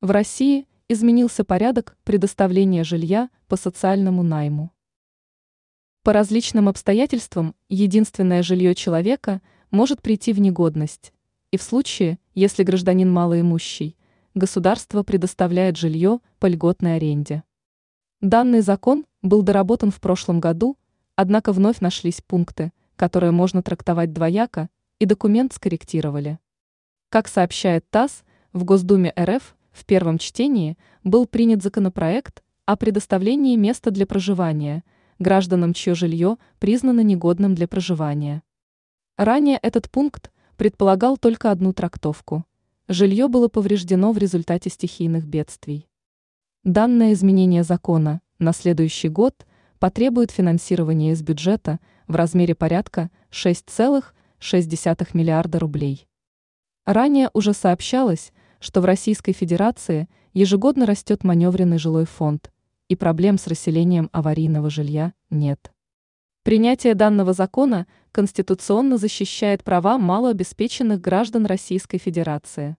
В России изменился порядок предоставления жилья по социальному найму. По различным обстоятельствам единственное жилье человека может прийти в негодность, и в случае, если гражданин малоимущий, государство предоставляет жилье по льготной аренде. Данный закон был доработан в прошлом году, однако вновь нашлись пункты, которые можно трактовать двояко, и документ скорректировали. Как сообщает ТАСС, в Госдуме РФ в первом чтении был принят законопроект о предоставлении места для проживания гражданам, чье жилье признано негодным для проживания. Ранее этот пункт предполагал только одну трактовку. Жилье было повреждено в результате стихийных бедствий. Данное изменение закона на следующий год потребует финансирования из бюджета в размере порядка 6,6 миллиарда рублей. Ранее уже сообщалось, что в Российской Федерации ежегодно растет маневренный жилой фонд, и проблем с расселением аварийного жилья нет. Принятие данного закона конституционно защищает права малообеспеченных граждан Российской Федерации.